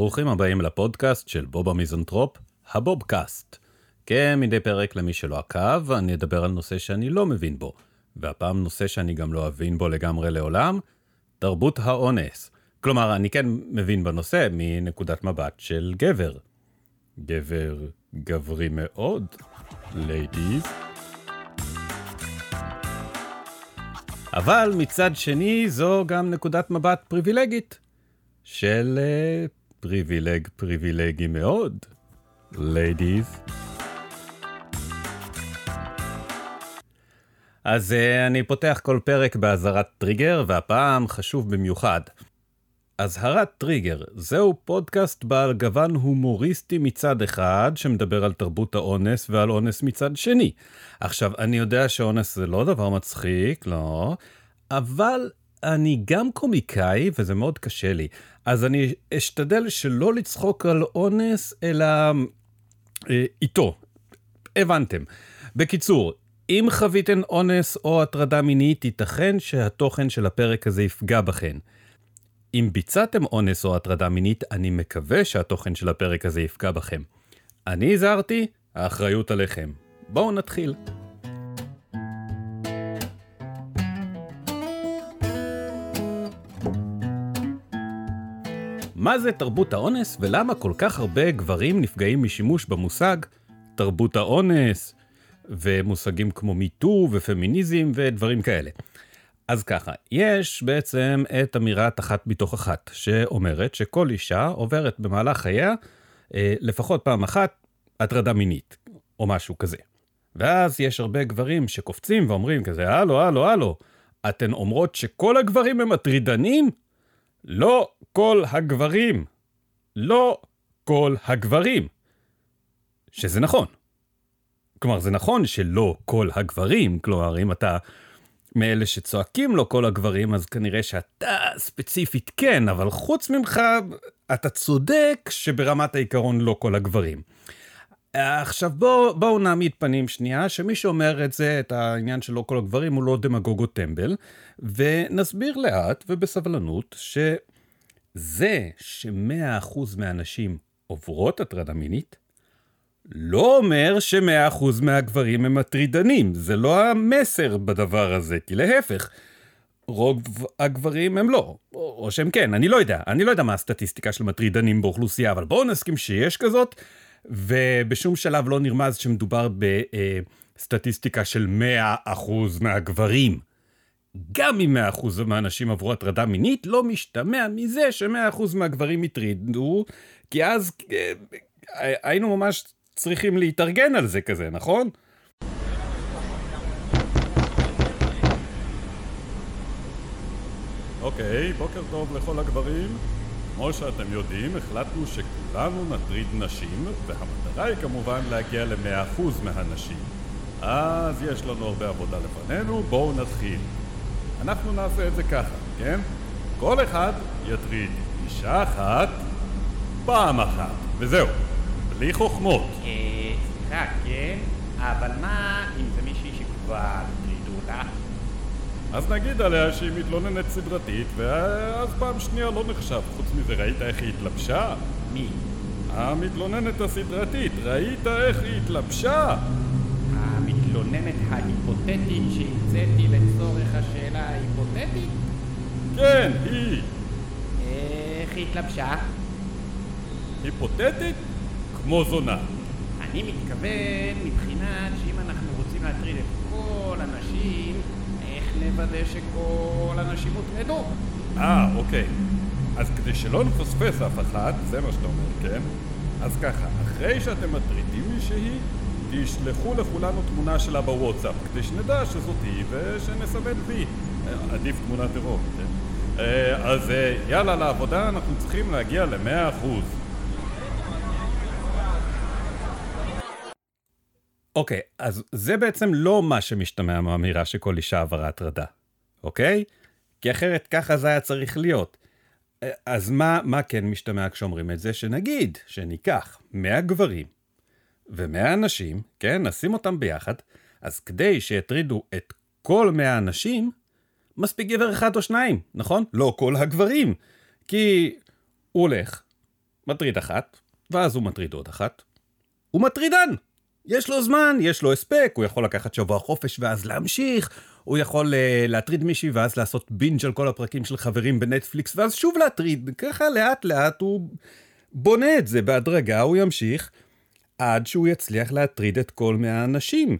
ברוכים הבאים לפודקאסט של בוב המיזנטרופ, הבובקאסט. כמדי פרק למי שלא עקב, אני אדבר על נושא שאני לא מבין בו, והפעם נושא שאני גם לא אבין בו לגמרי לעולם, תרבות האונס. כלומר, אני כן מבין בנושא מנקודת מבט של גבר. גבר גברי מאוד, ladies. אבל מצד שני, זו גם נקודת מבט פריבילגית. של uh, פריבילג פריבילגי מאוד, ladies. אז uh, אני פותח כל פרק באזהרת טריגר, והפעם חשוב במיוחד. אזהרת טריגר, זהו פודקאסט בעל גוון הומוריסטי מצד אחד, שמדבר על תרבות האונס ועל אונס מצד שני. עכשיו, אני יודע שאונס זה לא דבר מצחיק, לא, אבל אני גם קומיקאי, וזה מאוד קשה לי. אז אני אשתדל שלא לצחוק על אונס, אלא אה, איתו. הבנתם. בקיצור, אם חוויתן אונס או הטרדה מינית, ייתכן שהתוכן של הפרק הזה יפגע בכן. אם ביצעתם אונס או הטרדה מינית, אני מקווה שהתוכן של הפרק הזה יפגע בכם. אני הזהרתי, האחריות עליכם. בואו נתחיל. מה זה תרבות האונס ולמה כל כך הרבה גברים נפגעים משימוש במושג תרבות האונס ומושגים כמו מיטו ופמיניזם ודברים כאלה. אז ככה, יש בעצם את אמירת אחת מתוך אחת, שאומרת שכל אישה עוברת במהלך חייה אה, לפחות פעם אחת הטרדה מינית, או משהו כזה. ואז יש הרבה גברים שקופצים ואומרים כזה, הלו, הלו, הלו, אתן אומרות שכל הגברים הם מטרידנים? לא כל הגברים. לא כל הגברים. שזה נכון. כלומר, זה נכון שלא כל הגברים, כלומר, אם אתה מאלה שצועקים לו כל הגברים, אז כנראה שאתה ספציפית כן, אבל חוץ ממך, אתה צודק שברמת העיקרון לא כל הגברים. עכשיו בואו בוא נעמיד פנים שנייה, שמי שאומר את זה, את העניין של לא כל הגברים, הוא לא דמגוג או טמבל, ונסביר לאט ובסבלנות שמאה אחוז מהנשים עוברות הטרדה מינית, לא אומר שמאה אחוז מהגברים הם מטרידנים, זה לא המסר בדבר הזה, כי להפך, רוב הגברים הם לא, או, שהם כן, אני לא יודע, אני לא יודע מה הסטטיסטיקה של מטרידנים באוכלוסייה, אבל בואו נסכים שיש כזאת, ובשום שלב לא נרמז שמדובר בסטטיסטיקה של 100% מהגברים. גם אם 100% מהאנשים עברו הטרדה מינית, לא משתמע מזה ש-100% מהגברים הטרידו, כי אז אה, היינו ממש צריכים להתארגן על זה כזה, נכון? אוקיי, בוקר טוב לכל הגברים. כמו שאתם יודעים, החלטנו שכולנו נטריד נשים, והמטרה היא כמובן להגיע ל-100% מהנשים. אז יש לנו הרבה עבודה לפנינו, בואו נתחיל. אנחנו נעשה את זה ככה, כן? כל אחד יטריד אישה אחת פעם אחת, וזהו, בלי חוכמות. אה, סליחה, כן? אבל מה אם זה מישהי שכבר הטרידו אותה? אז נגיד עליה שהיא מתלוננת סדרתית, ואז פעם שנייה לא נחשב. חוץ מזה, ראית איך היא התלבשה? מי? המתלוננת הסדרתית, ראית איך היא התלבשה? המתלוננת ההיפותטית שהמצאתי לצורך השאלה ההיפותטית? כן, היא. איך היא התלבשה? היפותטית? כמו זונה. אני מתכוון מבחינת שאם אנחנו רוצים להטריד את כל הנשים, איך נוודא שכל הנשים הוטרדו? אה, אוקיי. אז כדי שלא נפספס אף אחת, זה מה שאתה אומר, כן? אז ככה, אחרי שאתם מטרידים מישהי, תשלחו לכולנו תמונה שלה בוואטסאפ, כדי שנדע שזאת היא ושנסמן וי. אה, עדיף תמונת עירום, כן? אה, אז אה, יאללה, לעבודה אנחנו צריכים להגיע למאה אחוז. אוקיי, okay, אז זה בעצם לא מה שמשתמע מהאמירה שכל אישה עברה הטרדה, אוקיי? Okay? כי אחרת ככה זה היה צריך להיות. אז מה, מה כן משתמע כשאומרים את זה? שנגיד, שניקח 100 גברים ו-100 אנשים, כן, נשים אותם ביחד, אז כדי שיטרידו את כל 100 אנשים, מספיק גבר אחד או שניים, נכון? לא כל הגברים. כי הוא הולך, מטריד אחת, ואז הוא מטריד עוד אחת. הוא מטרידן! יש לו זמן, יש לו הספק, הוא יכול לקחת שבוע חופש ואז להמשיך, הוא יכול uh, להטריד מישהי ואז לעשות בינג' על כל הפרקים של חברים בנטפליקס ואז שוב להטריד, ככה לאט לאט הוא בונה את זה בהדרגה, הוא ימשיך עד שהוא יצליח להטריד את כל מהאנשים.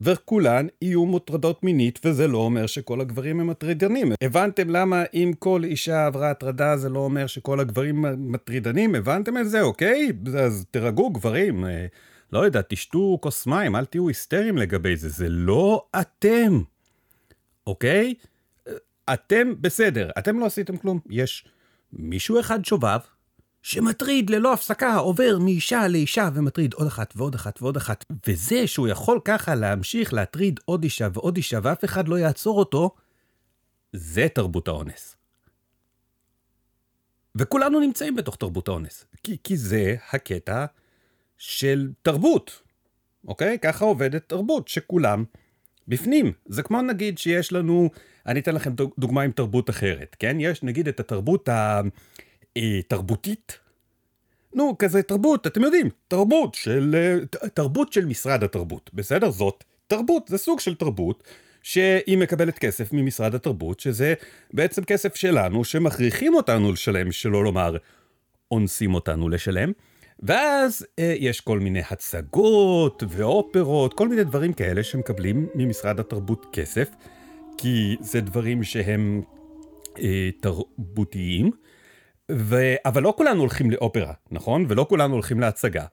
וכולן יהיו מוטרדות מינית, וזה לא אומר שכל הגברים הם מטרידנים. הבנתם למה אם כל אישה עברה הטרדה זה לא אומר שכל הגברים מטרידנים? הבנתם את זה, אוקיי? אז תירגעו, גברים. אה, לא יודע, תשתו כוס מים, אל תהיו היסטריים לגבי זה. זה לא אתם, אוקיי? אתם בסדר, אתם לא עשיתם כלום. יש מישהו אחד שובב, שמטריד ללא הפסקה, עובר מאישה לאישה ומטריד עוד אחת ועוד אחת ועוד אחת. וזה שהוא יכול ככה להמשיך להטריד עוד אישה ועוד אישה ואף אחד לא יעצור אותו, זה תרבות האונס. וכולנו נמצאים בתוך תרבות האונס, כי, כי זה הקטע של תרבות, אוקיי? ככה עובדת תרבות, שכולם בפנים. זה כמו נגיד שיש לנו, אני אתן לכם דוגמה עם תרבות אחרת, כן? יש נגיד את התרבות ה... אה, תרבותית. נו, כזה תרבות, אתם יודעים, תרבות של, אה, תרבות של משרד התרבות, בסדר? זאת תרבות, זה סוג של תרבות שהיא מקבלת כסף ממשרד התרבות, שזה בעצם כסף שלנו, שמכריחים אותנו לשלם, שלא לומר, אונסים אותנו לשלם. ואז אה, יש כל מיני הצגות ואופרות, כל מיני דברים כאלה שמקבלים ממשרד התרבות כסף, כי זה דברים שהם אה, תרבותיים. ו... אבל לא כולנו הולכים לאופרה, נכון? ולא כולנו הולכים להצגה.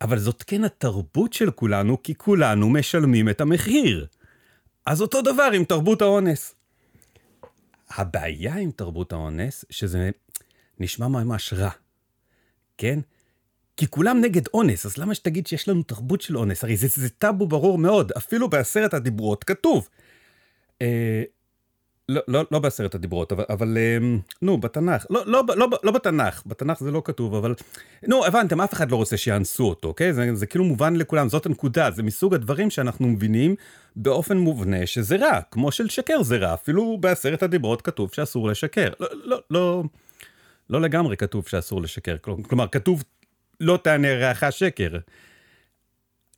אבל זאת כן התרבות של כולנו, כי כולנו משלמים את המחיר. אז אותו דבר עם תרבות האונס. הבעיה עם תרבות האונס, שזה נשמע ממש רע, כן? כי כולם נגד אונס, אז למה שתגיד שיש לנו תרבות של אונס? הרי זה, זה טאבו ברור מאוד, אפילו בעשרת הדיברות כתוב. אה, לא, לא, לא בעשרת הדיברות, אבל, אבל אמ, נו, בתנ"ך, לא, לא, לא, לא בתנ"ך, בתנ"ך זה לא כתוב, אבל נו, הבנתם, אף אחד לא רוצה שיאנסו אותו, אוקיי? זה, זה כאילו מובן לכולם, זאת הנקודה, זה מסוג הדברים שאנחנו מבינים באופן מובנה שזה רע, כמו שלשקר זה רע, אפילו בעשרת הדיברות כתוב שאסור לשקר. לא, לא, לא, לא לגמרי כתוב שאסור לשקר, כלומר, כתוב לא תענה רעך שקר.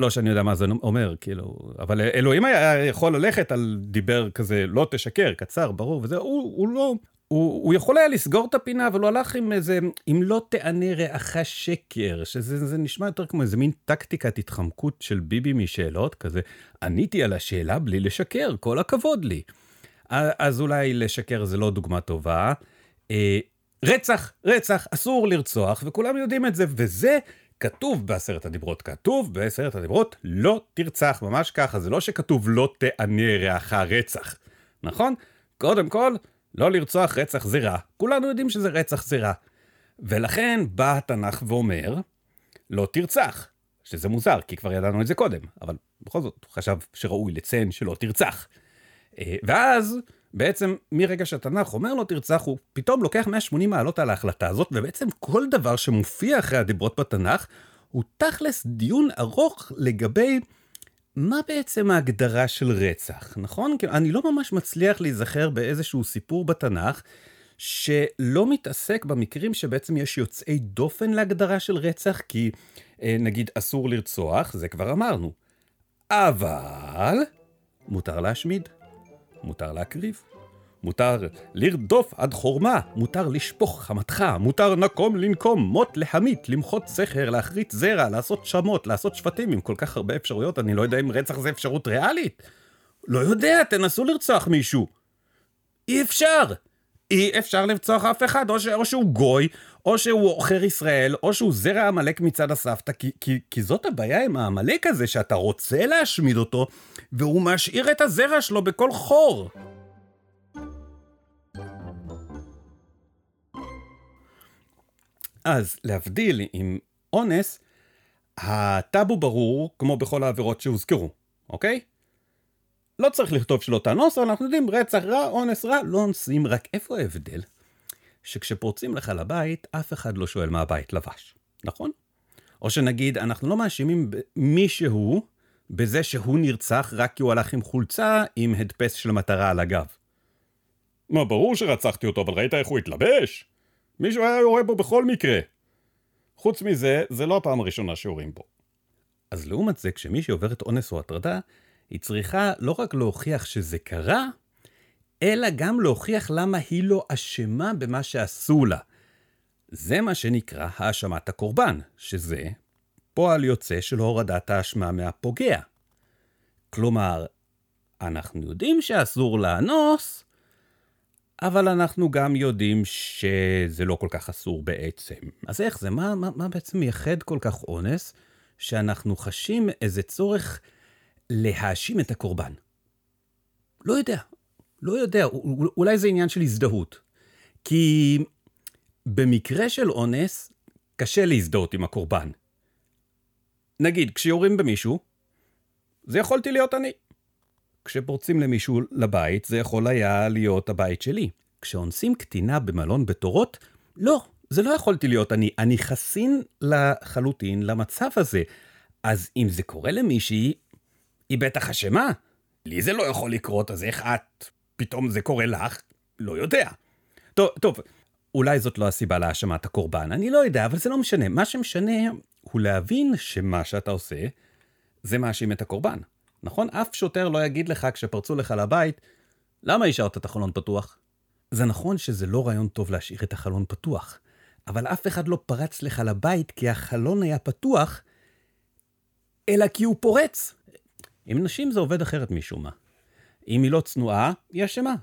לא שאני יודע מה זה אומר, כאילו, אבל אלוהים היה יכול ללכת על דיבר כזה, לא תשקר, קצר, ברור, וזה, הוא, הוא לא, הוא, הוא יכול היה לסגור את הפינה, אבל הוא הלך עם איזה, אם לא תענה רעך שקר, שזה נשמע יותר כמו איזה מין טקטיקת התחמקות של ביבי משאלות, כזה, עניתי על השאלה בלי לשקר, כל הכבוד לי. אז אולי לשקר זה לא דוגמה טובה. אה, רצח, רצח, אסור לרצוח, וכולם יודעים את זה, וזה כתוב בעשרת הדיברות, כתוב בעשרת הדיברות לא תרצח, ממש ככה, זה לא שכתוב לא תענה רעך רצח, נכון? קודם כל, לא לרצוח רצח זה רע, כולנו יודעים שזה רצח זה רע. ולכן בא התנ"ך ואומר, לא תרצח, שזה מוזר, כי כבר ידענו את זה קודם, אבל בכל זאת הוא חשב שראוי לציין שלא תרצח. אה, ואז בעצם מרגע שהתנ"ך אומר לו תרצח, הוא פתאום לוקח 180 מעלות על ההחלטה הזאת, ובעצם כל דבר שמופיע אחרי הדיברות בתנ"ך, הוא תכלס דיון ארוך לגבי מה בעצם ההגדרה של רצח, נכון? אני לא ממש מצליח להיזכר באיזשהו סיפור בתנ"ך, שלא מתעסק במקרים שבעצם יש יוצאי דופן להגדרה של רצח, כי אה, נגיד אסור לרצוח, זה כבר אמרנו. אבל מותר להשמיד. מותר להקריב. מותר לרדוף עד חורמה, מותר לשפוך חמתך, מותר נקום לנקום, מות להמית, למחות סכר, להחריץ זרע, לעשות שמות, לעשות שבטים, עם כל כך הרבה אפשרויות, אני לא יודע אם רצח זה אפשרות ריאלית. לא יודע, תנסו לרצוח מישהו. אי אפשר. אי אפשר לרצוח אף אחד, או, ש, או שהוא גוי, או שהוא עוכר ישראל, או שהוא זרע עמלק מצד הסבתא, כי, כי, כי זאת הבעיה עם העמלק הזה, שאתה רוצה להשמיד אותו, והוא משאיר את הזרע שלו בכל חור. אז להבדיל עם אונס, הטאבו ברור כמו בכל העבירות שהוזכרו, אוקיי? לא צריך לכתוב שלא תאנוס, אבל אנחנו יודעים רצח רע, אונס רע, לא אונסים, רק איפה ההבדל? שכשפורצים לך לבית, אף אחד לא שואל מה הבית לבש, נכון? או שנגיד, אנחנו לא מאשימים מישהו בזה שהוא נרצח רק כי הוא הלך עם חולצה עם הדפס של מטרה על הגב. מה, ברור שרצחתי אותו, אבל ראית איך הוא התלבש? מישהו היה יורה בו בכל מקרה. חוץ מזה, זה לא הפעם הראשונה שיורים בו. אז לעומת זה, כשמישהי עוברת אונס או הטרדה, היא צריכה לא רק להוכיח שזה קרה, אלא גם להוכיח למה היא לא אשמה במה שעשו לה. זה מה שנקרא האשמת הקורבן, שזה פועל יוצא של הורדת האשמה מהפוגע. כלומר, אנחנו יודעים שאסור לאנוס, אבל אנחנו גם יודעים שזה לא כל כך אסור בעצם. אז איך זה? מה, מה, מה בעצם מייחד כל כך אונס, שאנחנו חשים איזה צורך להאשים את הקורבן? לא יודע, לא יודע, אולי זה עניין של הזדהות. כי במקרה של אונס, קשה להזדהות עם הקורבן. נגיד, כשיורים במישהו, זה יכולתי להיות אני. כשפורצים למישהו לבית, זה יכול היה להיות הבית שלי. כשאונסים קטינה במלון בתורות, לא, זה לא יכולתי להיות אני. אני חסין לחלוטין למצב הזה. אז אם זה קורה למישהי, היא בטח אשמה. לי זה לא יכול לקרות, אז איך את, פתאום זה קורה לך? לא יודע. טוב, טוב, אולי זאת לא הסיבה להאשמת הקורבן, אני לא יודע, אבל זה לא משנה. מה שמשנה הוא להבין שמה שאתה עושה, זה מאשים את הקורבן. נכון? אף שוטר לא יגיד לך כשפרצו לך לבית, למה השארת את החלון פתוח? זה נכון שזה לא רעיון טוב להשאיר את החלון פתוח, אבל אף אחד לא פרץ לך לבית כי החלון היה פתוח, אלא כי הוא פורץ. עם נשים זה עובד אחרת משום מה. אם היא לא צנועה, היא אשמה.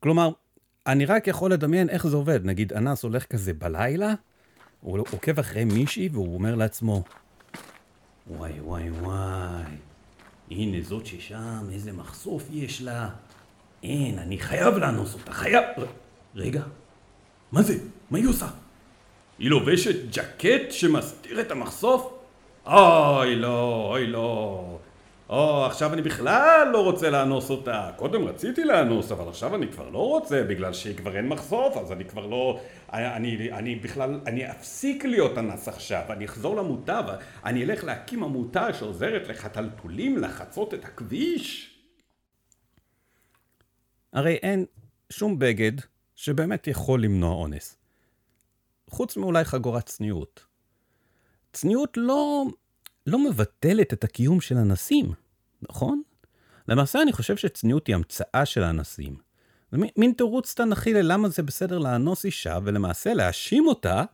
כלומר, אני רק יכול לדמיין איך זה עובד. נגיד, אנס הולך כזה בלילה, הוא עוקב אחרי מישהי והוא אומר לעצמו, וואי וואי וואי, הנה זאת ששם, איזה מחשוף יש לה. אין, אני חייב לאנוס אותה, חייב... רגע, מה זה? מה היא עושה? היא לובשת ג'קט שמסתיר את המחשוף? אוי לא, אוי לא. או, עכשיו אני בכלל לא רוצה לאנוס אותה. קודם רציתי לאנוס, אבל עכשיו אני כבר לא רוצה, בגלל שהיא כבר אין מחשוף, אז אני כבר לא... אני, אני בכלל, אני אפסיק להיות אנס עכשיו, אני אחזור למוטב, אני אלך להקים עמותה שעוזרת לחתלתולים לחצות את הכביש. הרי אין שום בגד שבאמת יכול למנוע אונס. חוץ מאולי חגורת צניעות. צניעות לא לא מבטלת את הקיום של אנסים, נכון? למעשה אני חושב שצניעות היא המצאה של האנסים. זה מין תירוץ תנכי ללמה זה בסדר לאנוס אישה, ולמעשה להאשים אותה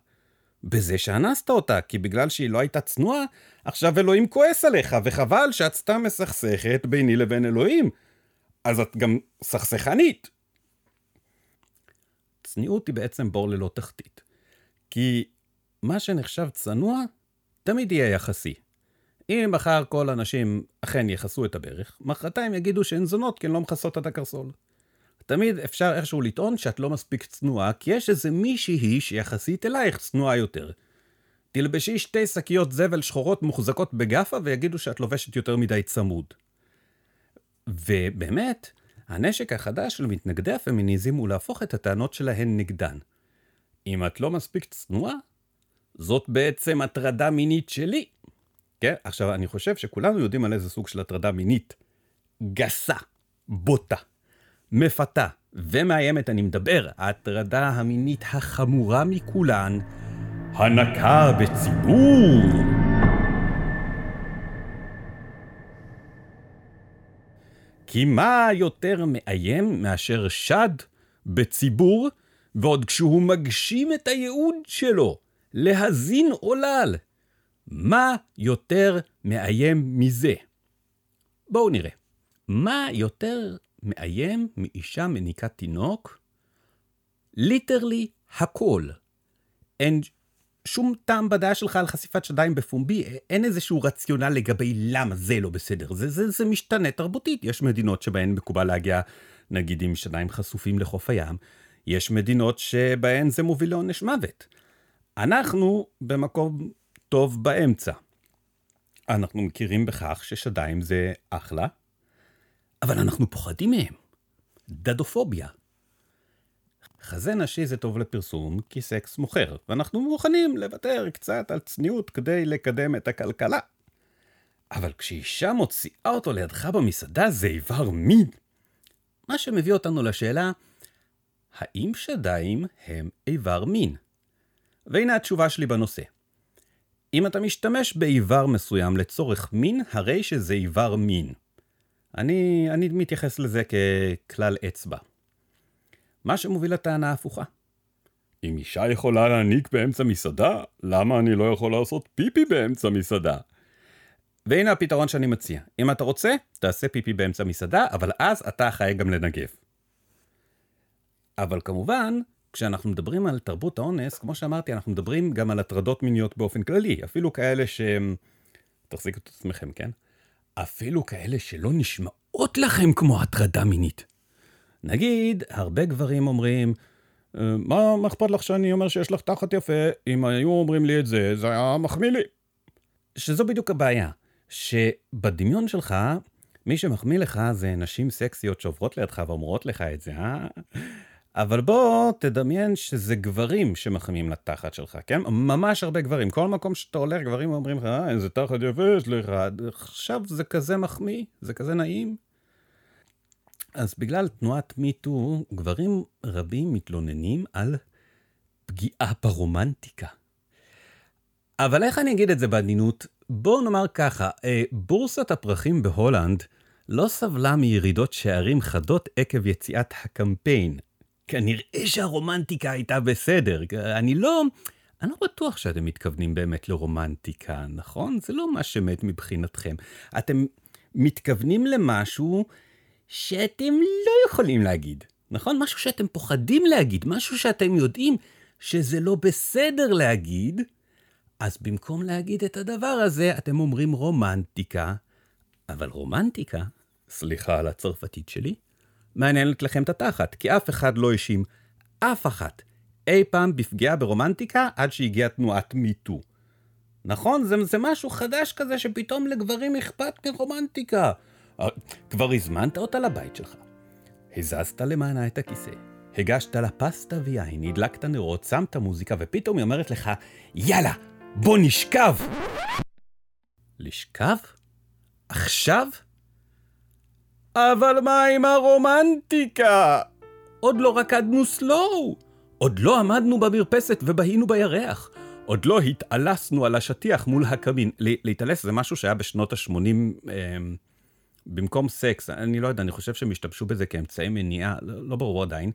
בזה שאנסת אותה, כי בגלל שהיא לא הייתה צנועה, עכשיו אלוהים כועס עליך, וחבל שאת סתם מסכסכת ביני לבין אלוהים. אז את גם סכסכנית. צניעות היא בעצם בור ללא תחתית. כי מה שנחשב צנוע, תמיד יהיה יחסי. אם מחר כל הנשים אכן יכסו את הברך, מחרתיים יגידו שהן זונות כי הן לא מכסות את הקרסול. תמיד אפשר איכשהו לטעון שאת לא מספיק צנועה, כי יש איזה מישהי שיחסית אלייך צנועה יותר. תלבשי שתי שקיות זבל שחורות מוחזקות בגאפה ויגידו שאת לובשת יותר מדי צמוד. ובאמת, הנשק החדש של מתנגדי הפמיניזם הוא להפוך את הטענות שלהן נגדן. אם את לא מספיק צנועה, זאת בעצם הטרדה מינית שלי. כן? עכשיו, אני חושב שכולנו יודעים על איזה סוג של הטרדה מינית גסה, בוטה, מפתה ומאיימת אני מדבר, ההטרדה המינית החמורה מכולן, הנקה בציבור. כי מה יותר מאיים מאשר שד בציבור, ועוד כשהוא מגשים את הייעוד שלו, להזין עולל, מה יותר מאיים מזה? בואו נראה. מה יותר מאיים מאישה מניקת תינוק? ליטרלי הכל. אין שום טעם בדעה שלך על חשיפת שדיים בפומבי, אין איזשהו רציונל לגבי למה זה לא בסדר. זה, זה, זה משתנה תרבותית. יש מדינות שבהן מקובל להגיע, נגיד, עם שדיים חשופים לחוף הים. יש מדינות שבהן זה מוביל לעונש מוות. אנחנו במקום טוב באמצע. אנחנו מכירים בכך ששדיים זה אחלה, אבל אנחנו פוחדים מהם. דדופוביה. חזה נשי זה טוב לפרסום, כי סקס מוכר, ואנחנו מוכנים לוותר קצת על צניעות כדי לקדם את הכלכלה. אבל כשאישה מוציאה אותו לידך במסעדה זה איבר מין. מה שמביא אותנו לשאלה, האם שדיים הם איבר מין? והנה התשובה שלי בנושא. אם אתה משתמש באיבר מסוים לצורך מין, הרי שזה איבר מין. אני, אני מתייחס לזה ככלל אצבע. מה שמוביל לטענה ההפוכה. אם אישה יכולה להעניק באמצע מסעדה, למה אני לא יכול לעשות פיפי באמצע מסעדה? והנה הפתרון שאני מציע. אם אתה רוצה, תעשה פיפי באמצע מסעדה, אבל אז אתה אחראי גם לנגב. אבל כמובן, כשאנחנו מדברים על תרבות האונס, כמו שאמרתי, אנחנו מדברים גם על הטרדות מיניות באופן כללי, אפילו כאלה שהם... תחזיקו את עצמכם, כן? אפילו כאלה שלא נשמעות לכם כמו הטרדה מינית. נגיד, הרבה גברים אומרים, אה, מה, מה אכפת לך שאני אומר שיש לך תחת יפה? אם היו אומרים לי את זה, זה היה מחמיא לי. שזו בדיוק הבעיה, שבדמיון שלך, מי שמחמיא לך זה נשים סקסיות שעוברות לידך ואומרות לך את זה, אה? אבל בוא תדמיין שזה גברים שמחמיאים לתחת שלך, כן? ממש הרבה גברים. כל מקום שאתה הולך, גברים אומרים לך, אה, איזה תחת יפה יש לך. עכשיו זה כזה מחמיא, זה כזה נעים. אז בגלל תנועת מיטו, גברים רבים מתלוננים על פגיעה ברומנטיקה. אבל איך אני אגיד את זה בעדינות? בואו נאמר ככה, אה, בורסת הפרחים בהולנד לא סבלה מירידות שערים חדות עקב יציאת הקמפיין. כנראה שהרומנטיקה הייתה בסדר. אני לא... אני לא בטוח שאתם מתכוונים באמת לרומנטיקה, נכון? זה לא מה שמת מבחינתכם. אתם מתכוונים למשהו שאתם לא יכולים להגיד, נכון? משהו שאתם פוחדים להגיד, משהו שאתם יודעים שזה לא בסדר להגיד, אז במקום להגיד את הדבר הזה, אתם אומרים רומנטיקה. אבל רומנטיקה, סליחה על הצרפתית שלי, מעניינת לכם את התחת, כי אף אחד לא האשים אף אחת אי פעם בפגיעה ברומנטיקה עד שהגיעה תנועת מיטו. נכון? זה, זה משהו חדש כזה שפתאום לגברים אכפת מרומנטיקה. אה, כבר הזמנת אותה לבית שלך. הזזת למענה את הכיסא, הגשת לה פסטה ויין, הדלקת נרות, שמת מוזיקה, ופתאום היא אומרת לך, יאללה, בוא נשכב! לשכב? עכשיו? אבל מה עם הרומנטיקה? עוד לא רקדנו סלואו! עוד לא עמדנו במרפסת ובהינו בירח. עוד לא התעלסנו על השטיח מול הקמין. להתעלס זה משהו שהיה בשנות ה-80 אה, במקום סקס. אני לא יודע, אני חושב שהם השתמשו בזה כאמצעי מניעה, לא, לא ברור עדיין.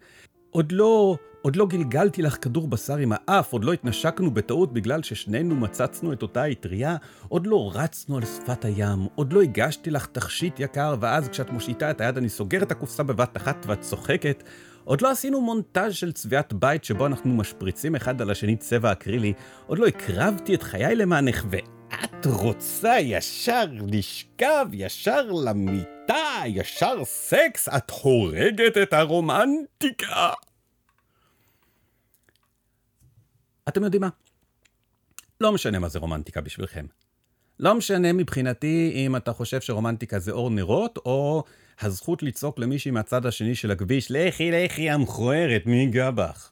עוד לא, עוד לא גלגלתי לך כדור בשר עם האף, עוד לא התנשקנו בטעות בגלל ששנינו מצצנו את אותה אטריה, עוד לא רצנו על שפת הים, עוד לא הגשתי לך תכשיט יקר, ואז כשאת מושיטה את היד אני סוגר את הקופסה בבת אחת ואת צוחקת. עוד לא עשינו מונטאז' של צביעת בית שבו אנחנו משפריצים אחד על השני צבע אקרילי, עוד לא הקרבתי את חיי למענך, ואת רוצה ישר לשכב, ישר למיטה, ישר סקס, את הורגת את הרומנטיקה. אתם יודעים מה? לא משנה מה זה רומנטיקה בשבילכם. לא משנה מבחינתי אם אתה חושב שרומנטיקה זה אור נרות, או הזכות לצעוק למישהי מהצד השני של הכביש, לכי לכי המכוערת, מי ייגע בך?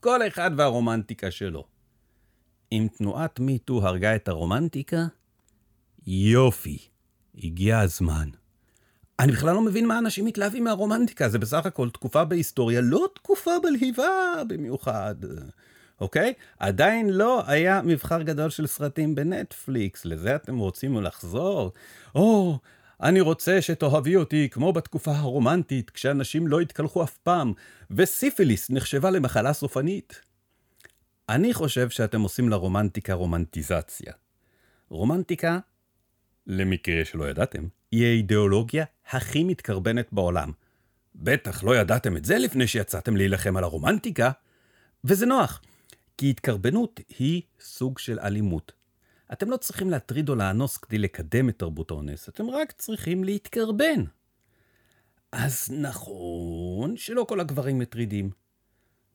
כל אחד והרומנטיקה שלו. אם תנועת מיטו הרגה את הרומנטיקה, יופי, הגיע הזמן. אני בכלל לא מבין מה אנשים מתלהבים מהרומנטיקה, זה בסך הכל תקופה בהיסטוריה, לא תקופה בלהיבה במיוחד. אוקיי? עדיין לא היה מבחר גדול של סרטים בנטפליקס, לזה אתם רוצים לחזור? או, אני רוצה שתאהבי אותי כמו בתקופה הרומנטית, כשאנשים לא התקלחו אף פעם, וסיפיליס נחשבה למחלה סופנית. אני חושב שאתם עושים לרומנטיקה רומנטיזציה. רומנטיקה, למקרה שלא ידעתם, היא האידיאולוגיה הכי מתקרבנת בעולם. בטח לא ידעתם את זה לפני שיצאתם להילחם על הרומנטיקה. וזה נוח, כי התקרבנות היא סוג של אלימות. אתם לא צריכים להטריד או לאנוס כדי לקדם את תרבות האונס, אתם רק צריכים להתקרבן. אז נכון שלא כל הגברים מטרידים.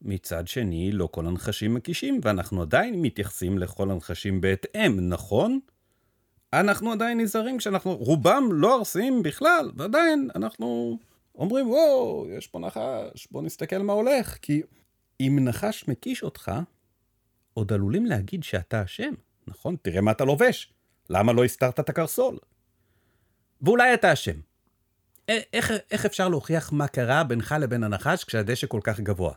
מצד שני, לא כל הנחשים מקישים, ואנחנו עדיין מתייחסים לכל הנחשים בהתאם, נכון? אנחנו עדיין נזהרים כשאנחנו, רובם לא ארסיים בכלל, ועדיין אנחנו אומרים, וואו, יש פה נחש, בוא נסתכל מה הולך, כי אם נחש מקיש אותך, עוד עלולים להגיד שאתה אשם, נכון? תראה מה אתה לובש, למה לא הסתרת את הקרסול? ואולי אתה אשם. איך, איך אפשר להוכיח מה קרה בינך לבין הנחש כשהדשא כל כך גבוה?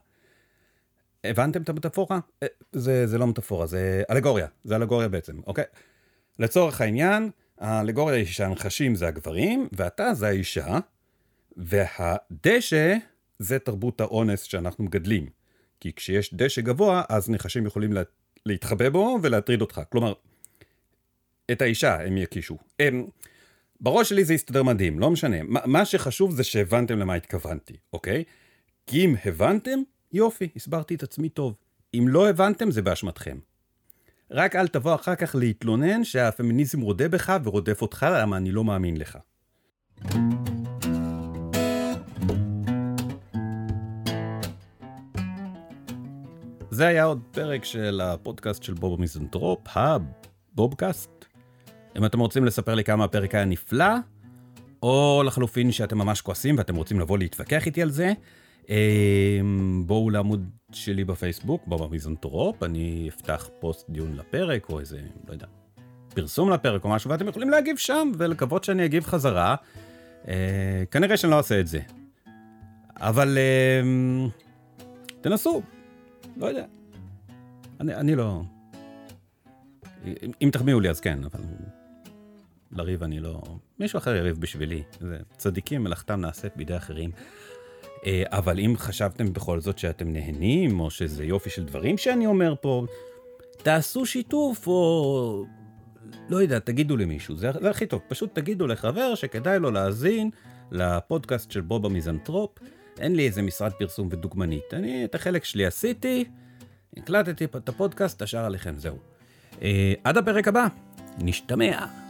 הבנתם את המטאפורה? אה, זה, זה לא מטאפורה, זה אלגוריה, זה אלגוריה בעצם, אוקיי? לצורך העניין, האלגוריה היא שהנחשים זה הגברים, ואתה זה האישה, והדשא זה תרבות האונס שאנחנו מגדלים. כי כשיש דשא גבוה, אז נחשים יכולים לה, להתחבא בו ולהטריד אותך. כלומר, את האישה הם יקישו. הם, בראש שלי זה יסתדר מדהים, לא משנה. מה, מה שחשוב זה שהבנתם למה התכוונתי, אוקיי? כי אם הבנתם, יופי, הסברתי את עצמי טוב. אם לא הבנתם, זה באשמתכם. רק אל תבוא אחר כך להתלונן שהפמיניזם רודה בך ורודף אותך, למה אני לא מאמין לך. זה היה עוד פרק של הפודקאסט של בוב המיזנטרופ, הבובקאסט. אם אתם רוצים לספר לי כמה הפרק היה נפלא, או לחלופין שאתם ממש כועסים ואתם רוצים לבוא להתווכח איתי על זה, בואו לעמוד שלי בפייסבוק, בוב המיזנטרופ, אני אפתח פוסט דיון לפרק, או איזה, לא יודע, פרסום לפרק או משהו, ואתם יכולים להגיב שם ולקוות שאני אגיב חזרה. אה, כנראה שאני לא אעשה את זה. אבל אה, תנסו, לא יודע. אני, אני לא... אם תחמיאו לי אז כן, אבל לריב אני לא... מישהו אחר יריב בשבילי. זה צדיקים מלאכתם נעשית בידי אחרים. אה, אבל אם חשבתם בכל זאת שאתם נהנים, או שזה יופי של דברים שאני אומר פה, תעשו שיתוף, או... לא יודע, תגידו למישהו, זה, זה הכי טוב. פשוט תגידו לחבר שכדאי לו להאזין לפודקאסט של בוב המיזנטרופ. אין לי איזה משרד פרסום ודוגמנית. אני את החלק שלי עשיתי, הקלטתי את הפודקאסט, השאר עליכם, זהו. אה, עד הפרק הבא, נשתמע.